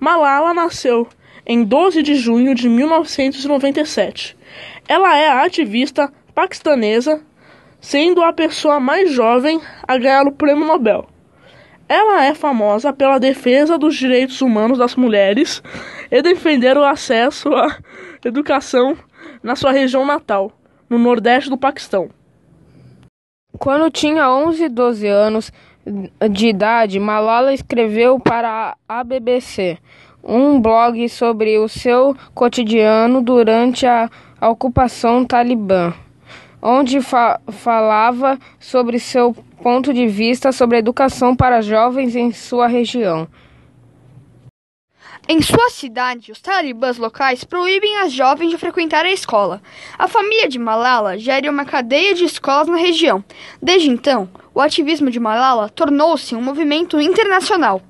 Malala nasceu em 12 de junho de 1997. Ela é ativista paquistanesa, sendo a pessoa mais jovem a ganhar o Prêmio Nobel. Ela é famosa pela defesa dos direitos humanos das mulheres e defender o acesso à educação na sua região natal, no nordeste do Paquistão. Quando tinha 11 e 12 anos de idade, Malala escreveu para a BBC um blog sobre o seu cotidiano durante a ocupação talibã, onde fa falava sobre seu ponto de vista sobre educação para jovens em sua região. Em sua cidade, os talibãs locais proíbem as jovens de frequentar a escola. A família de Malala gera uma cadeia de escolas na região. Desde então, o ativismo de Malala tornou-se um movimento internacional.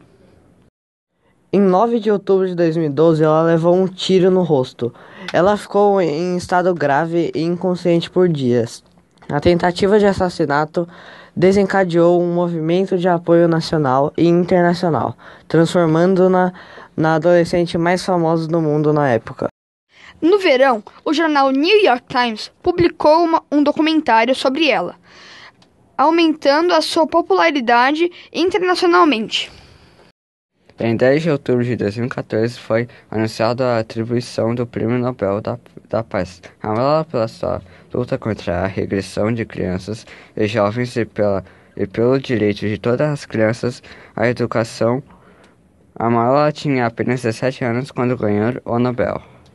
Em 9 de outubro de 2012, ela levou um tiro no rosto. Ela ficou em estado grave e inconsciente por dias. A tentativa de assassinato desencadeou um movimento de apoio nacional e internacional, transformando-na na adolescente mais famosa do mundo na época. No verão, o jornal New York Times publicou uma, um documentário sobre ela, aumentando a sua popularidade internacionalmente. Em 10 de outubro de 2014 foi anunciada a atribuição do Prêmio Nobel da, da Paz a Malala pela sua luta contra a regressão de crianças e jovens e, pela, e pelo direito de todas as crianças à educação. A Malala tinha apenas 17 anos quando ganhou o Nobel.